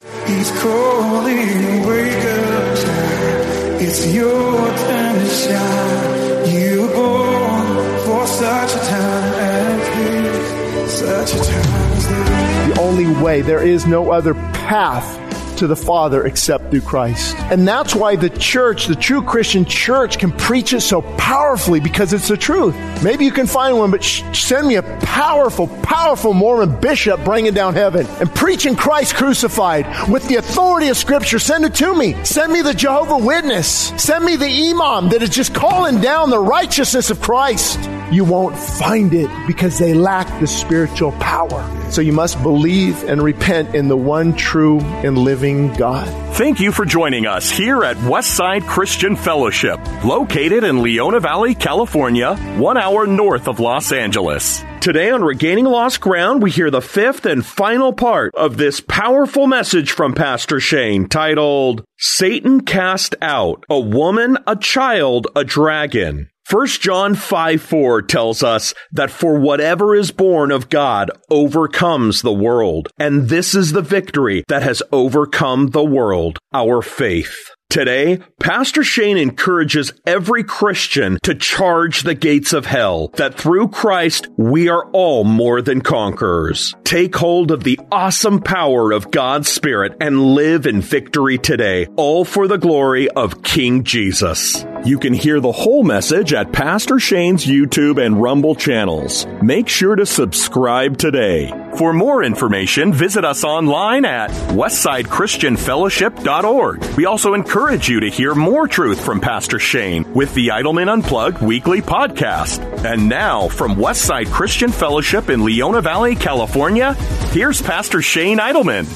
He's calling, wake up time. It's your time to shine. You were born for such a time as this. Such a time as this. The only way, there is no other path to the Father except through Christ. And that's why the church, the true Christian church, can preach it so powerfully because it's the truth. Maybe you can find one, but sh- send me a powerful, powerful Mormon bishop bringing down heaven and preaching Christ crucified with the authority of Scripture. Send it to me. Send me the Jehovah Witness. Send me the Imam that is just calling down the righteousness of Christ. You won't find it because they lack the spiritual power. So you must believe and repent in the one true and living God. Thank you for joining us here at Westside Christian Fellowship, located in Leona Valley, California, one hour north of Los Angeles. Today on Regaining Lost Ground, we hear the fifth and final part of this powerful message from Pastor Shane titled, Satan Cast Out, a Woman, a Child, a Dragon. 1 John 5 4 tells us that for whatever is born of God overcomes the world. And this is the victory that has overcome the world, our faith. Today, Pastor Shane encourages every Christian to charge the gates of hell, that through Christ we are all more than conquerors. Take hold of the awesome power of God's Spirit and live in victory today, all for the glory of King Jesus. You can hear the whole message at Pastor Shane's YouTube and Rumble channels. Make sure to subscribe today. For more information, visit us online at westsidechristianfellowship.org. We also encourage you to hear more truth from Pastor Shane with the Idleman Unplugged weekly podcast. And now, from Westside Christian Fellowship in Leona Valley, California, here's Pastor Shane Idleman.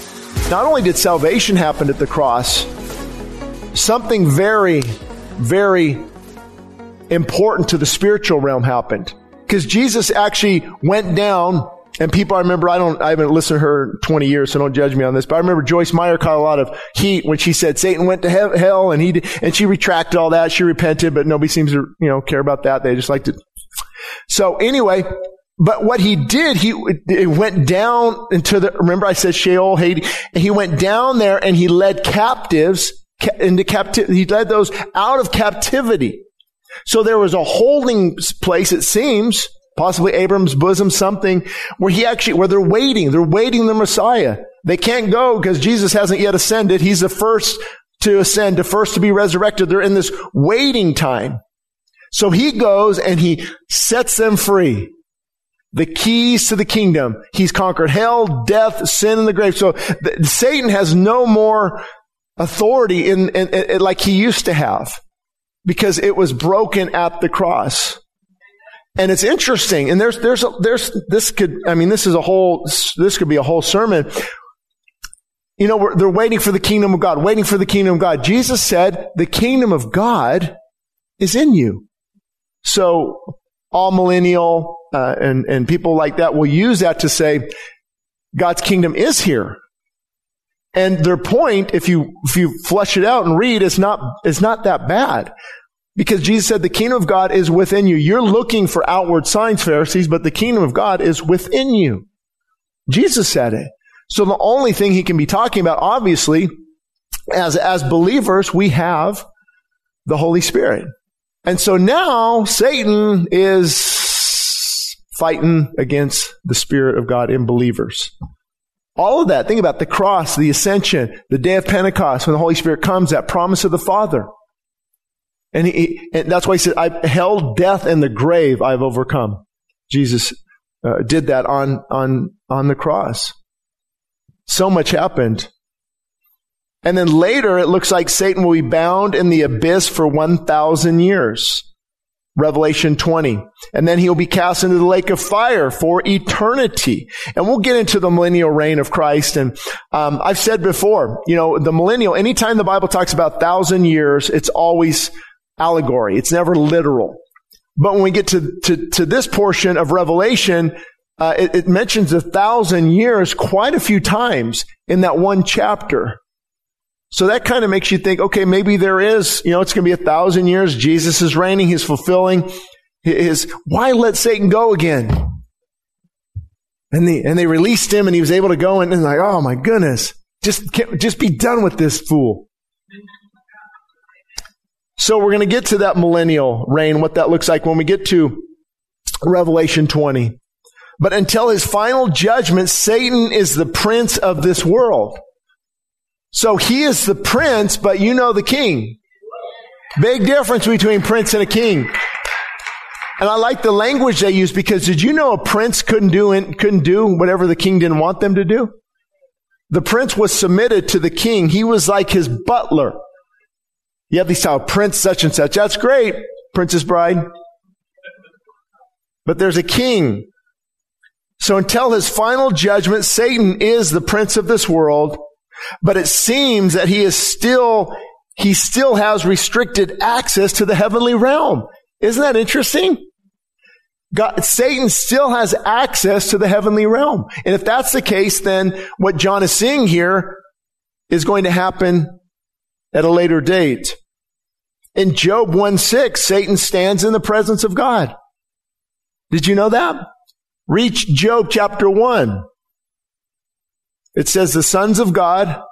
Not only did salvation happen at the cross, something very, very important to the spiritual realm happened. Because Jesus actually went down and people, I remember, I don't, I haven't listened to her 20 years, so don't judge me on this, but I remember Joyce Meyer caught a lot of heat when she said Satan went to he- hell and he, did, and she retracted all that. She repented, but nobody seems to, you know, care about that. They just like to. So anyway, but what he did, he it went down into the, remember I said Sheol, Hades, he went down there and he led captives into captivity. He led those out of captivity. So there was a holding place, it seems, possibly Abraham's bosom, something where he actually, where they're waiting. They're waiting the Messiah. They can't go because Jesus hasn't yet ascended. He's the first to ascend, the first to be resurrected. They're in this waiting time. So he goes and he sets them free. The keys to the kingdom. He's conquered hell, death, sin, and the grave. So the, Satan has no more authority in, in, in, like he used to have because it was broken at the cross. And it's interesting. And there's, there's, there's, this could, I mean, this is a whole, this could be a whole sermon. You know, they're waiting for the kingdom of God, waiting for the kingdom of God. Jesus said, the kingdom of God is in you. So, amillennial, uh, and, and people like that will use that to say, God's kingdom is here. And their point, if you, if you flesh it out and read, is not, is not that bad. Because Jesus said the kingdom of God is within you. You're looking for outward signs, Pharisees, but the kingdom of God is within you. Jesus said it. So the only thing he can be talking about, obviously, as, as believers, we have the Holy Spirit. And so now Satan is fighting against the Spirit of God in believers. All of that. Think about the cross, the ascension, the day of Pentecost, when the Holy Spirit comes, that promise of the Father. And, he, and that's why he said, I held death and the grave I've overcome. Jesus uh, did that on, on, on the cross. So much happened. And then later, it looks like Satan will be bound in the abyss for 1,000 years. Revelation 20. And then he'll be cast into the lake of fire for eternity. And we'll get into the millennial reign of Christ. And um, I've said before, you know, the millennial, anytime the Bible talks about thousand years, it's always allegory. It's never literal. But when we get to, to, to this portion of Revelation, uh, it, it mentions a thousand years quite a few times in that one chapter. So that kind of makes you think, okay, maybe there is, you know, it's going to be a thousand years. Jesus is reigning. He's fulfilling his, why let Satan go again? And they, and they released him and he was able to go and, and like, oh my goodness, just, just be done with this fool. So we're going to get to that millennial reign, what that looks like when we get to Revelation 20. But until his final judgment, Satan is the prince of this world. So he is the prince, but you know the king. Big difference between prince and a king. And I like the language they use because did you know a prince couldn't do couldn't do whatever the king didn't want them to do? The prince was submitted to the king. He was like his butler. You have these title, prince such and such. That's great, princess bride. But there's a king. So until his final judgment, Satan is the prince of this world. But it seems that he is still, he still has restricted access to the heavenly realm. Isn't that interesting? God, Satan still has access to the heavenly realm. And if that's the case, then what John is seeing here is going to happen at a later date. In Job 1 6, Satan stands in the presence of God. Did you know that? Reach Job chapter 1. It says the sons of God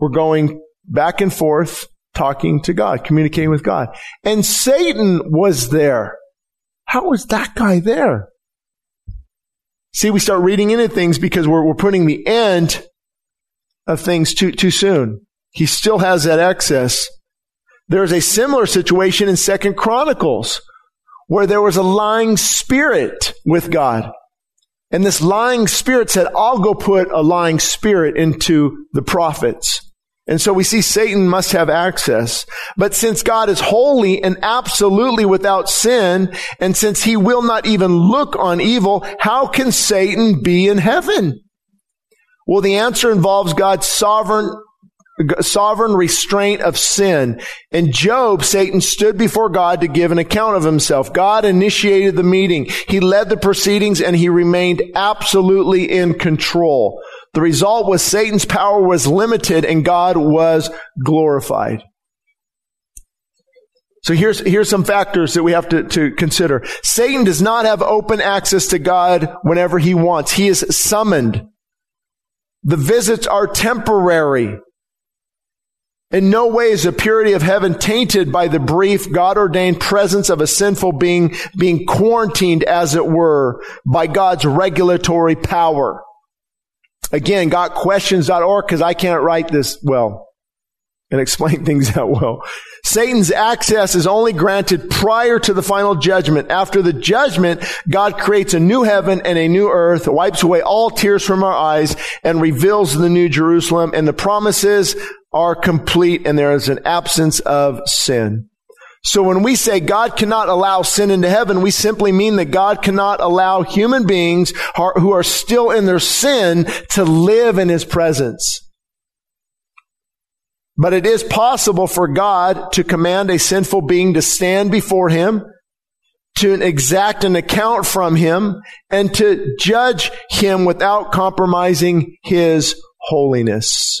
were going back and forth talking to God, communicating with God. And Satan was there. How was that guy there? See, we start reading into things because we're, we're putting the end of things too, too soon. He still has that access. There's a similar situation in Second Chronicles where there was a lying spirit with God. And this lying spirit said, I'll go put a lying spirit into the prophets. And so we see Satan must have access. But since God is holy and absolutely without sin, and since he will not even look on evil, how can Satan be in heaven? Well, the answer involves God's sovereign sovereign restraint of sin. In Job, Satan stood before God to give an account of himself. God initiated the meeting. He led the proceedings and he remained absolutely in control. The result was Satan's power was limited and God was glorified. So here's, here's some factors that we have to, to consider. Satan does not have open access to God whenever he wants. He is summoned. The visits are temporary. In no way is the purity of heaven tainted by the brief God ordained presence of a sinful being being quarantined as it were by God's regulatory power. Again, gotquestions.org because I can't write this well and explain things that well. Satan's access is only granted prior to the final judgment. After the judgment, God creates a new heaven and a new earth, wipes away all tears from our eyes, and reveals the new Jerusalem and the promises are complete and there is an absence of sin. So when we say God cannot allow sin into heaven, we simply mean that God cannot allow human beings who are still in their sin to live in His presence. But it is possible for God to command a sinful being to stand before Him, to exact an account from Him, and to judge Him without compromising His holiness.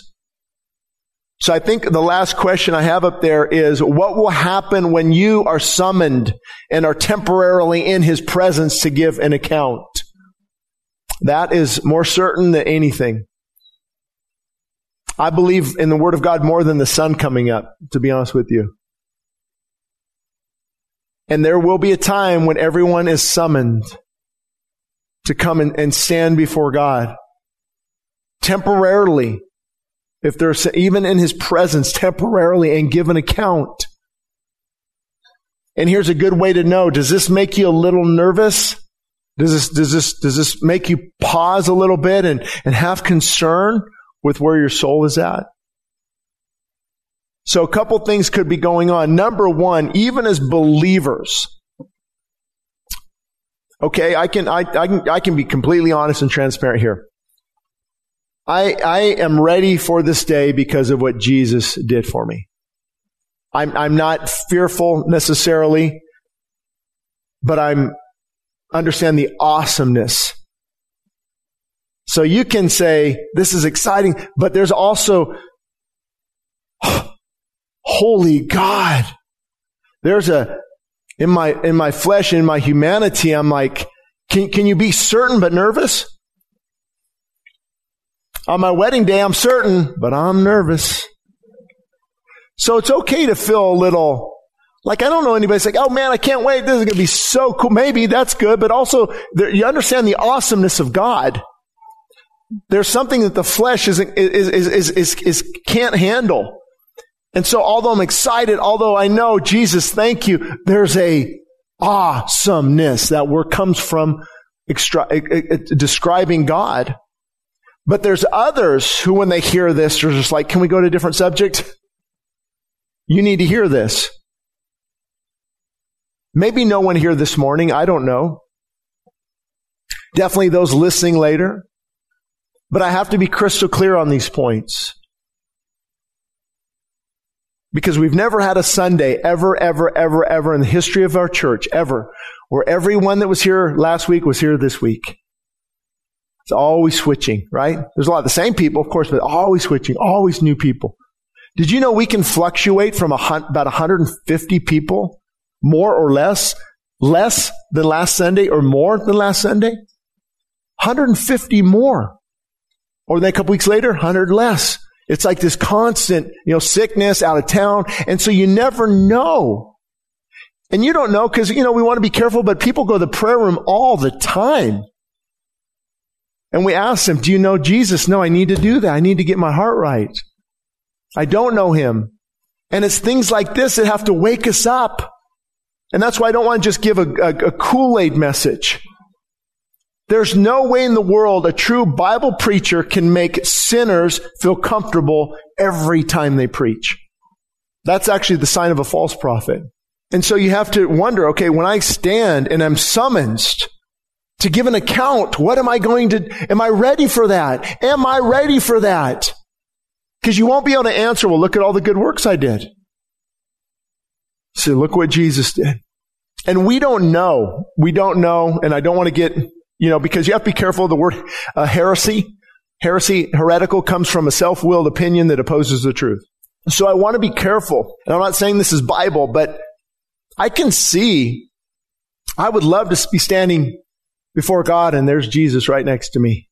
So I think the last question I have up there is what will happen when you are summoned and are temporarily in his presence to give an account? That is more certain than anything. I believe in the Word of God more than the sun coming up, to be honest with you. And there will be a time when everyone is summoned to come and, and stand before God temporarily if they're even in his presence temporarily and give an account. And here's a good way to know. Does this make you a little nervous? Does this, does this, does this make you pause a little bit and, and have concern with where your soul is at? So a couple things could be going on. Number one, even as believers, okay, I can, I, I can, I can be completely honest and transparent here. I, I am ready for this day because of what Jesus did for me. I'm, I'm not fearful necessarily, but I'm understand the awesomeness. So you can say, this is exciting, but there's also holy God. There's a, in my, in my flesh, in my humanity, I'm like, can, can you be certain but nervous? On my wedding day, I'm certain, but I'm nervous. So it's okay to feel a little, like I don't know anybody's like, oh man, I can't wait. This is going to be so cool. Maybe that's good, but also there, you understand the awesomeness of God. There's something that the flesh is, is, is, is, is can't handle. And so although I'm excited, although I know Jesus, thank you, there's a awesomeness that word comes from extra, describing God. But there's others who, when they hear this, are just like, can we go to a different subject? You need to hear this. Maybe no one here this morning. I don't know. Definitely those listening later. But I have to be crystal clear on these points. Because we've never had a Sunday ever, ever, ever, ever in the history of our church, ever, where everyone that was here last week was here this week. It's always switching, right? There's a lot of the same people, of course, but always switching, always new people. Did you know we can fluctuate from a, about 150 people, more or less, less than last Sunday or more than last Sunday? 150 more. Or then a couple weeks later, 100 less. It's like this constant, you know, sickness out of town. And so you never know. And you don't know because, you know, we want to be careful, but people go to the prayer room all the time. And we ask them, do you know Jesus? No, I need to do that. I need to get my heart right. I don't know him. And it's things like this that have to wake us up. And that's why I don't want to just give a, a, a Kool-Aid message. There's no way in the world a true Bible preacher can make sinners feel comfortable every time they preach. That's actually the sign of a false prophet. And so you have to wonder, okay, when I stand and I'm summoned to give an account, what am I going to, am I ready for that? Am I ready for that? Because you won't be able to answer, well, look at all the good works I did. So look what Jesus did. And we don't know. We don't know, and I don't want to get you know, because you have to be careful of the word uh, heresy. Heresy, heretical comes from a self-willed opinion that opposes the truth. So I want to be careful. And I'm not saying this is Bible, but I can see, I would love to be standing before God and there's Jesus right next to me.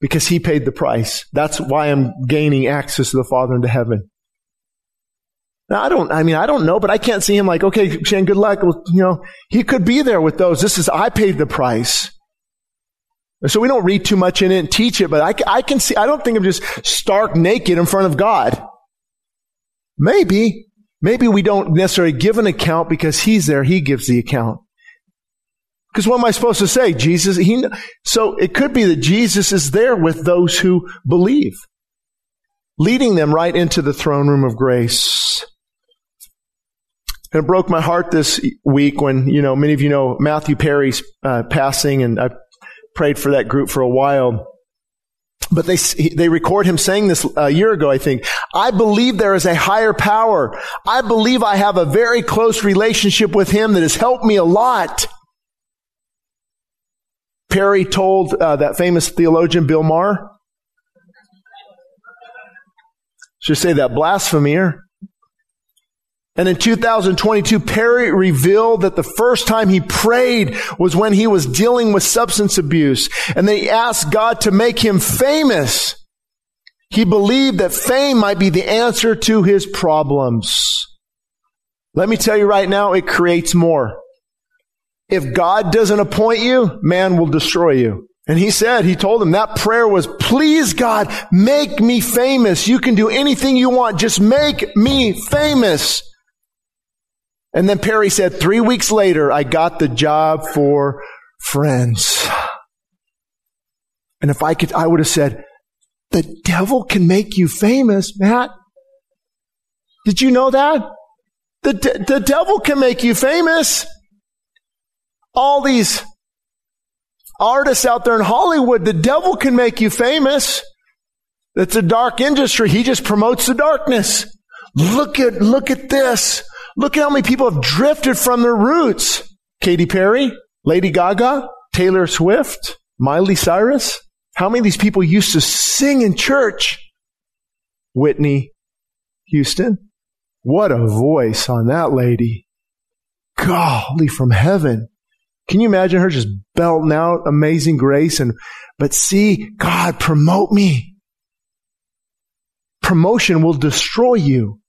Because he paid the price. That's why I'm gaining access to the Father into heaven. I don't, I mean, I don't know, but I can't see him like, okay, Shane, good luck. Well, you know, he could be there with those. This is, I paid the price. So we don't read too much in it and teach it, but I, I can see, I don't think I'm just stark naked in front of God. Maybe, maybe we don't necessarily give an account because he's there. He gives the account. Because what am I supposed to say? Jesus, he, so it could be that Jesus is there with those who believe, leading them right into the throne room of grace. And it broke my heart this week when, you know, many of you know Matthew Perry's uh, passing, and I prayed for that group for a while. But they, they record him saying this a year ago, I think. I believe there is a higher power. I believe I have a very close relationship with him that has helped me a lot. Perry told uh, that famous theologian Bill Maher, should say that blasphemer, and in 2022, Perry revealed that the first time he prayed was when he was dealing with substance abuse. And then he asked God to make him famous. He believed that fame might be the answer to his problems. Let me tell you right now, it creates more. If God doesn't appoint you, man will destroy you. And he said, he told him that prayer was, please God, make me famous. You can do anything you want. Just make me famous. And then Perry said, three weeks later, I got the job for friends. And if I could, I would have said, the devil can make you famous, Matt. Did you know that? The, de- the devil can make you famous. All these artists out there in Hollywood, the devil can make you famous. That's a dark industry. He just promotes the darkness. Look at, look at this. Look at how many people have drifted from their roots. Katy Perry, Lady Gaga, Taylor Swift, Miley Cyrus. How many of these people used to sing in church? Whitney Houston. What a voice on that lady. Golly from heaven. Can you imagine her just belting out amazing grace and, but see, God, promote me. Promotion will destroy you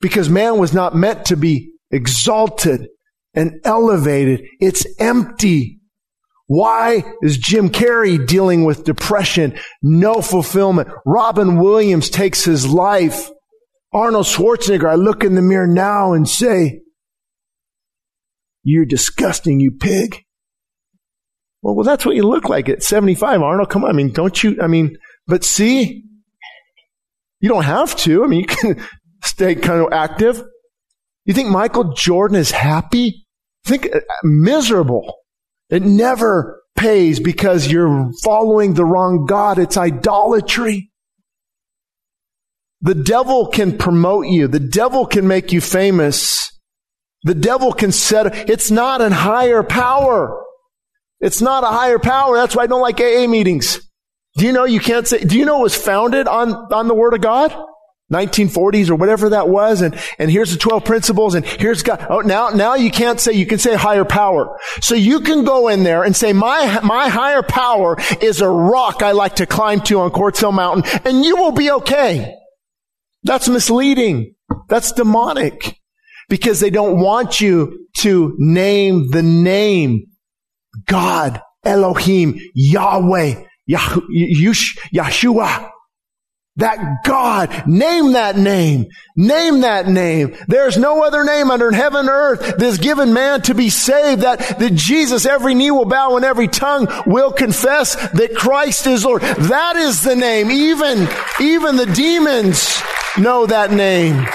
because man was not meant to be exalted and elevated. It's empty. Why is Jim Carrey dealing with depression? No fulfillment. Robin Williams takes his life. Arnold Schwarzenegger, I look in the mirror now and say, you're disgusting, you pig. Well, well, that's what you look like at 75, Arnold. Come on. I mean, don't you, I mean, but see, you don't have to. I mean, you can stay kind of active. You think Michael Jordan is happy? Think uh, miserable. It never pays because you're following the wrong God. It's idolatry. The devil can promote you. The devil can make you famous. The devil can set, it's not a higher power. It's not a higher power. That's why I don't like AA meetings. Do you know you can't say, do you know it was founded on, on the Word of God? 1940s or whatever that was, and, and here's the 12 principles, and here's God. Oh, now, now you can't say, you can say higher power. So you can go in there and say, my, my higher power is a rock I like to climb to on Quartz Hill Mountain, and you will be okay. That's misleading. That's demonic. Because they don't want you to name the name God, Elohim, Yahweh, Yeshua. That God, name that name. Name that name. There's no other name under heaven and earth that's given man to be saved. That, that Jesus, every knee will bow and every tongue will confess that Christ is Lord. That is the name. Even, even the demons know that name.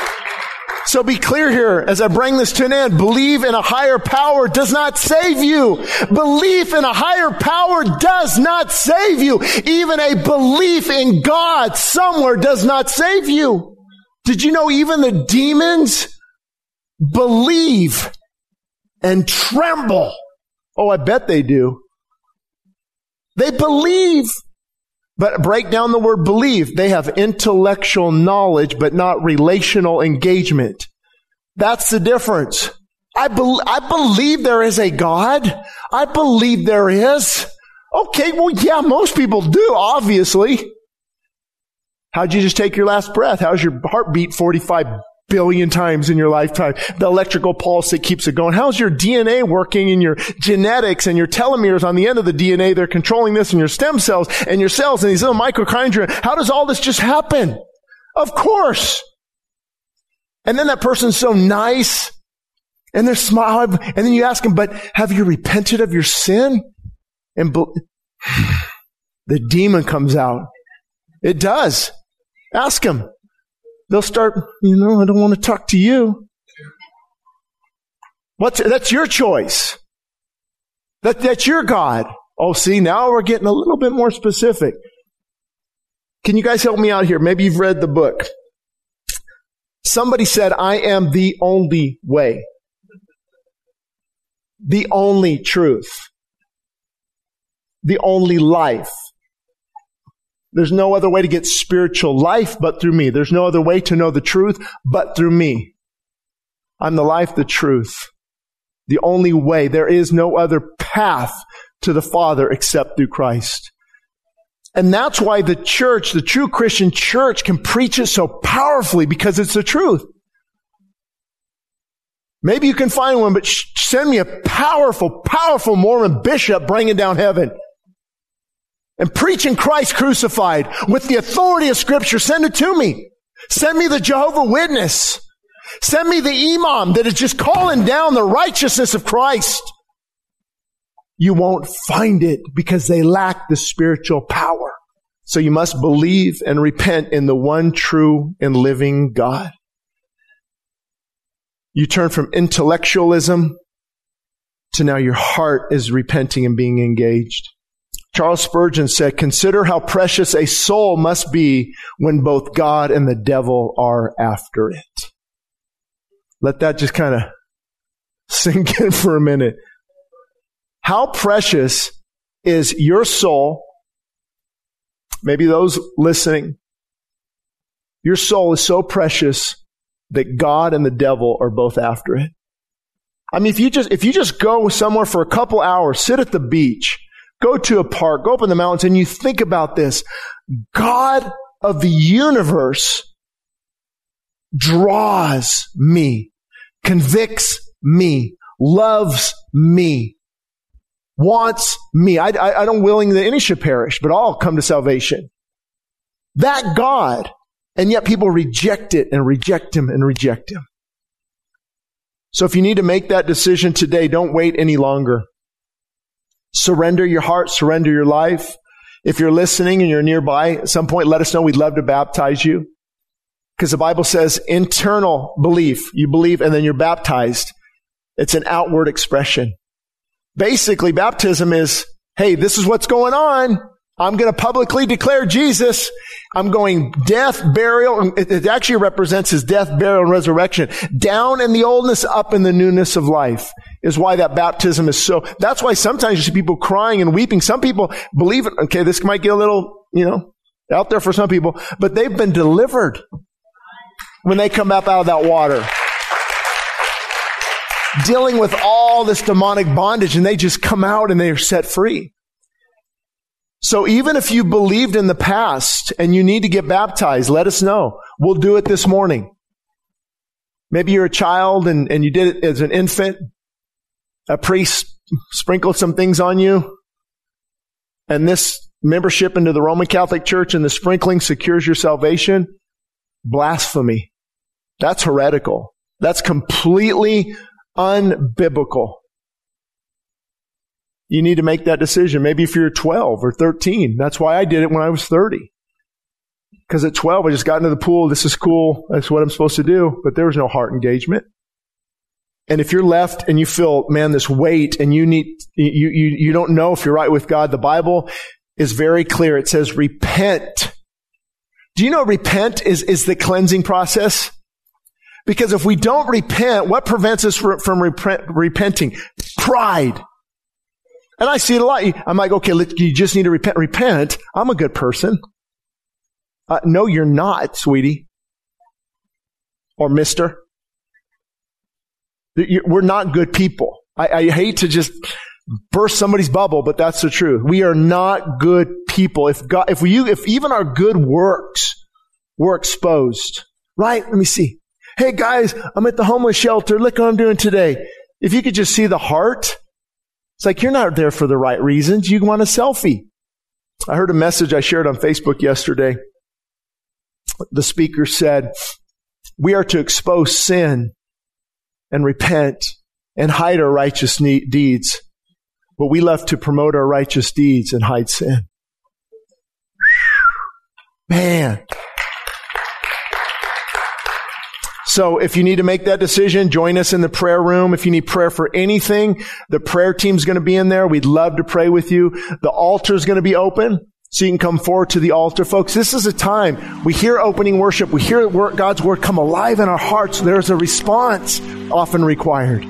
So be clear here as I bring this to an end. Believe in a higher power does not save you. Belief in a higher power does not save you. Even a belief in God somewhere does not save you. Did you know even the demons believe and tremble? Oh, I bet they do. They believe. But break down the word believe. They have intellectual knowledge, but not relational engagement. That's the difference. I, be- I believe there is a God. I believe there is. Okay, well, yeah, most people do, obviously. How'd you just take your last breath? How's your heartbeat 45 billion times in your lifetime. The electrical pulse that keeps it going. How's your DNA working in your genetics and your telomeres on the end of the DNA? They're controlling this and your stem cells and your cells and these little mitochondria. How does all this just happen? Of course. And then that person's so nice and they're smiling and then you ask them, but have you repented of your sin? And the demon comes out. It does. Ask him. They'll start, you know, I don't want to talk to you. What's, that's your choice. That, that's your God. Oh, see, now we're getting a little bit more specific. Can you guys help me out here? Maybe you've read the book. Somebody said, I am the only way. The only truth. The only life. There's no other way to get spiritual life but through me. There's no other way to know the truth but through me. I'm the life, the truth. The only way. There is no other path to the Father except through Christ. And that's why the church, the true Christian church can preach it so powerfully because it's the truth. Maybe you can find one, but send me a powerful, powerful Mormon bishop bringing down heaven and preaching Christ crucified with the authority of scripture, send it to me. Send me the Jehovah Witness. Send me the Imam that is just calling down the righteousness of Christ. You won't find it because they lack the spiritual power. So you must believe and repent in the one true and living God. You turn from intellectualism to now your heart is repenting and being engaged. Charles Spurgeon said, consider how precious a soul must be when both God and the devil are after it. Let that just kind of sink in for a minute. How precious is your soul? Maybe those listening. Your soul is so precious that God and the devil are both after it. I mean, if you just, if you just go somewhere for a couple hours, sit at the beach, go to a park, go up in the mountains, and you think about this, God of the universe draws me, convicts me, loves me, wants me. I, I, I don't willing that any should perish, but all come to salvation. That God, and yet people reject it and reject him and reject him. So if you need to make that decision today, don't wait any longer. Surrender your heart, surrender your life. If you're listening and you're nearby, at some point, let us know. We'd love to baptize you. Because the Bible says internal belief. You believe and then you're baptized. It's an outward expression. Basically, baptism is, hey, this is what's going on. I'm going to publicly declare Jesus. I'm going death, burial. It actually represents his death, burial, and resurrection. Down in the oldness, up in the newness of life is why that baptism is so, that's why sometimes you see people crying and weeping. Some people believe it. Okay, this might get a little, you know, out there for some people, but they've been delivered when they come up out of that water. Dealing with all this demonic bondage and they just come out and they are set free. So even if you believed in the past and you need to get baptized, let us know. We'll do it this morning. Maybe you're a child and, and you did it as an infant. A priest sprinkled some things on you. And this membership into the Roman Catholic Church and the sprinkling secures your salvation. Blasphemy. That's heretical. That's completely unbiblical you need to make that decision. Maybe if you're 12 or 13. That's why I did it when I was 30. Because at 12, I just got into the pool. This is cool. That's what I'm supposed to do. But there was no heart engagement. And if you're left and you feel, man, this weight and you need, you, you, you don't know if you're right with God, the Bible is very clear. It says repent. Do you know repent is, is the cleansing process? Because if we don't repent, what prevents us from, repent, repenting? Pride. And I see it a lot. I'm like, okay, you just need to repent. Repent. I'm a good person. Uh, no, you're not, sweetie. Or mister. We're not good people. I, I hate to just burst somebody's bubble, but that's the truth. We are not good people. If God, if we, if even our good works were exposed, right? Let me see. Hey guys, I'm at the homeless shelter. Look what I'm doing today. If you could just see the heart, it's like you're not there for the right reasons. You want a selfie. I heard a message I shared on Facebook yesterday. The speaker said, we are to expose sin and repent and hide our righteous deeds, but we love to promote our righteous deeds and hide sin. Man, So if you need to make that decision, join us in the prayer room. If you need prayer for anything, the prayer team's going to be in there. We'd love to pray with you. The altar's going to be open. So you can come forward to the altar, folks. This is a time we hear opening worship. We hear God's word come alive in our hearts. There's a response often required.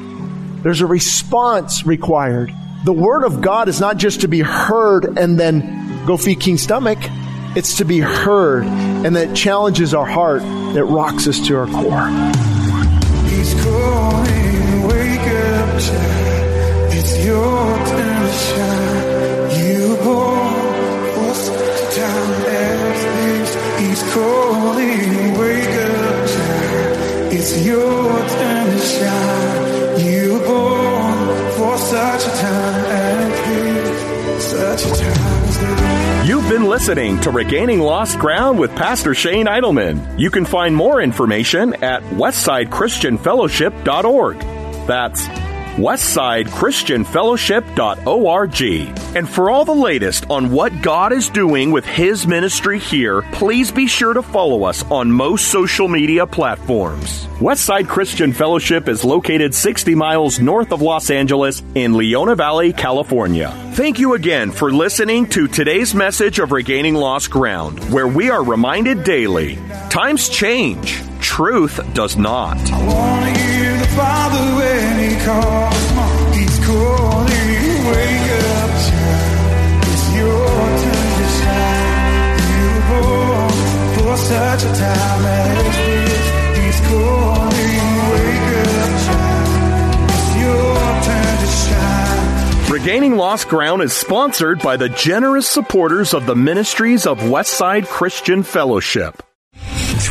There's a response required. The word of God is not just to be heard and then go feed King's stomach. It's to be heard and that challenges our heart, that rocks us to our core. He's calling, wake up, child. It's your turn to shine. You born for such a time as this. He's calling, wake up, child. It's your turn to shine. You born for such a time as this. Such a time. You've been listening to Regaining Lost Ground with Pastor Shane Idleman. You can find more information at westsidechristianfellowship.org. That's westsidechristianfellowship.org. And for all the latest on what God is doing with His ministry here, please be sure to follow us on most social media platforms. Westside Christian Fellowship is located 60 miles north of Los Angeles in Leona Valley, California. Thank you again for listening to today's message of Regaining Lost Ground, where we are reminded daily times change, truth does not. Regaining Lost Ground is sponsored by the generous supporters of the ministries of Westside Christian Fellowship.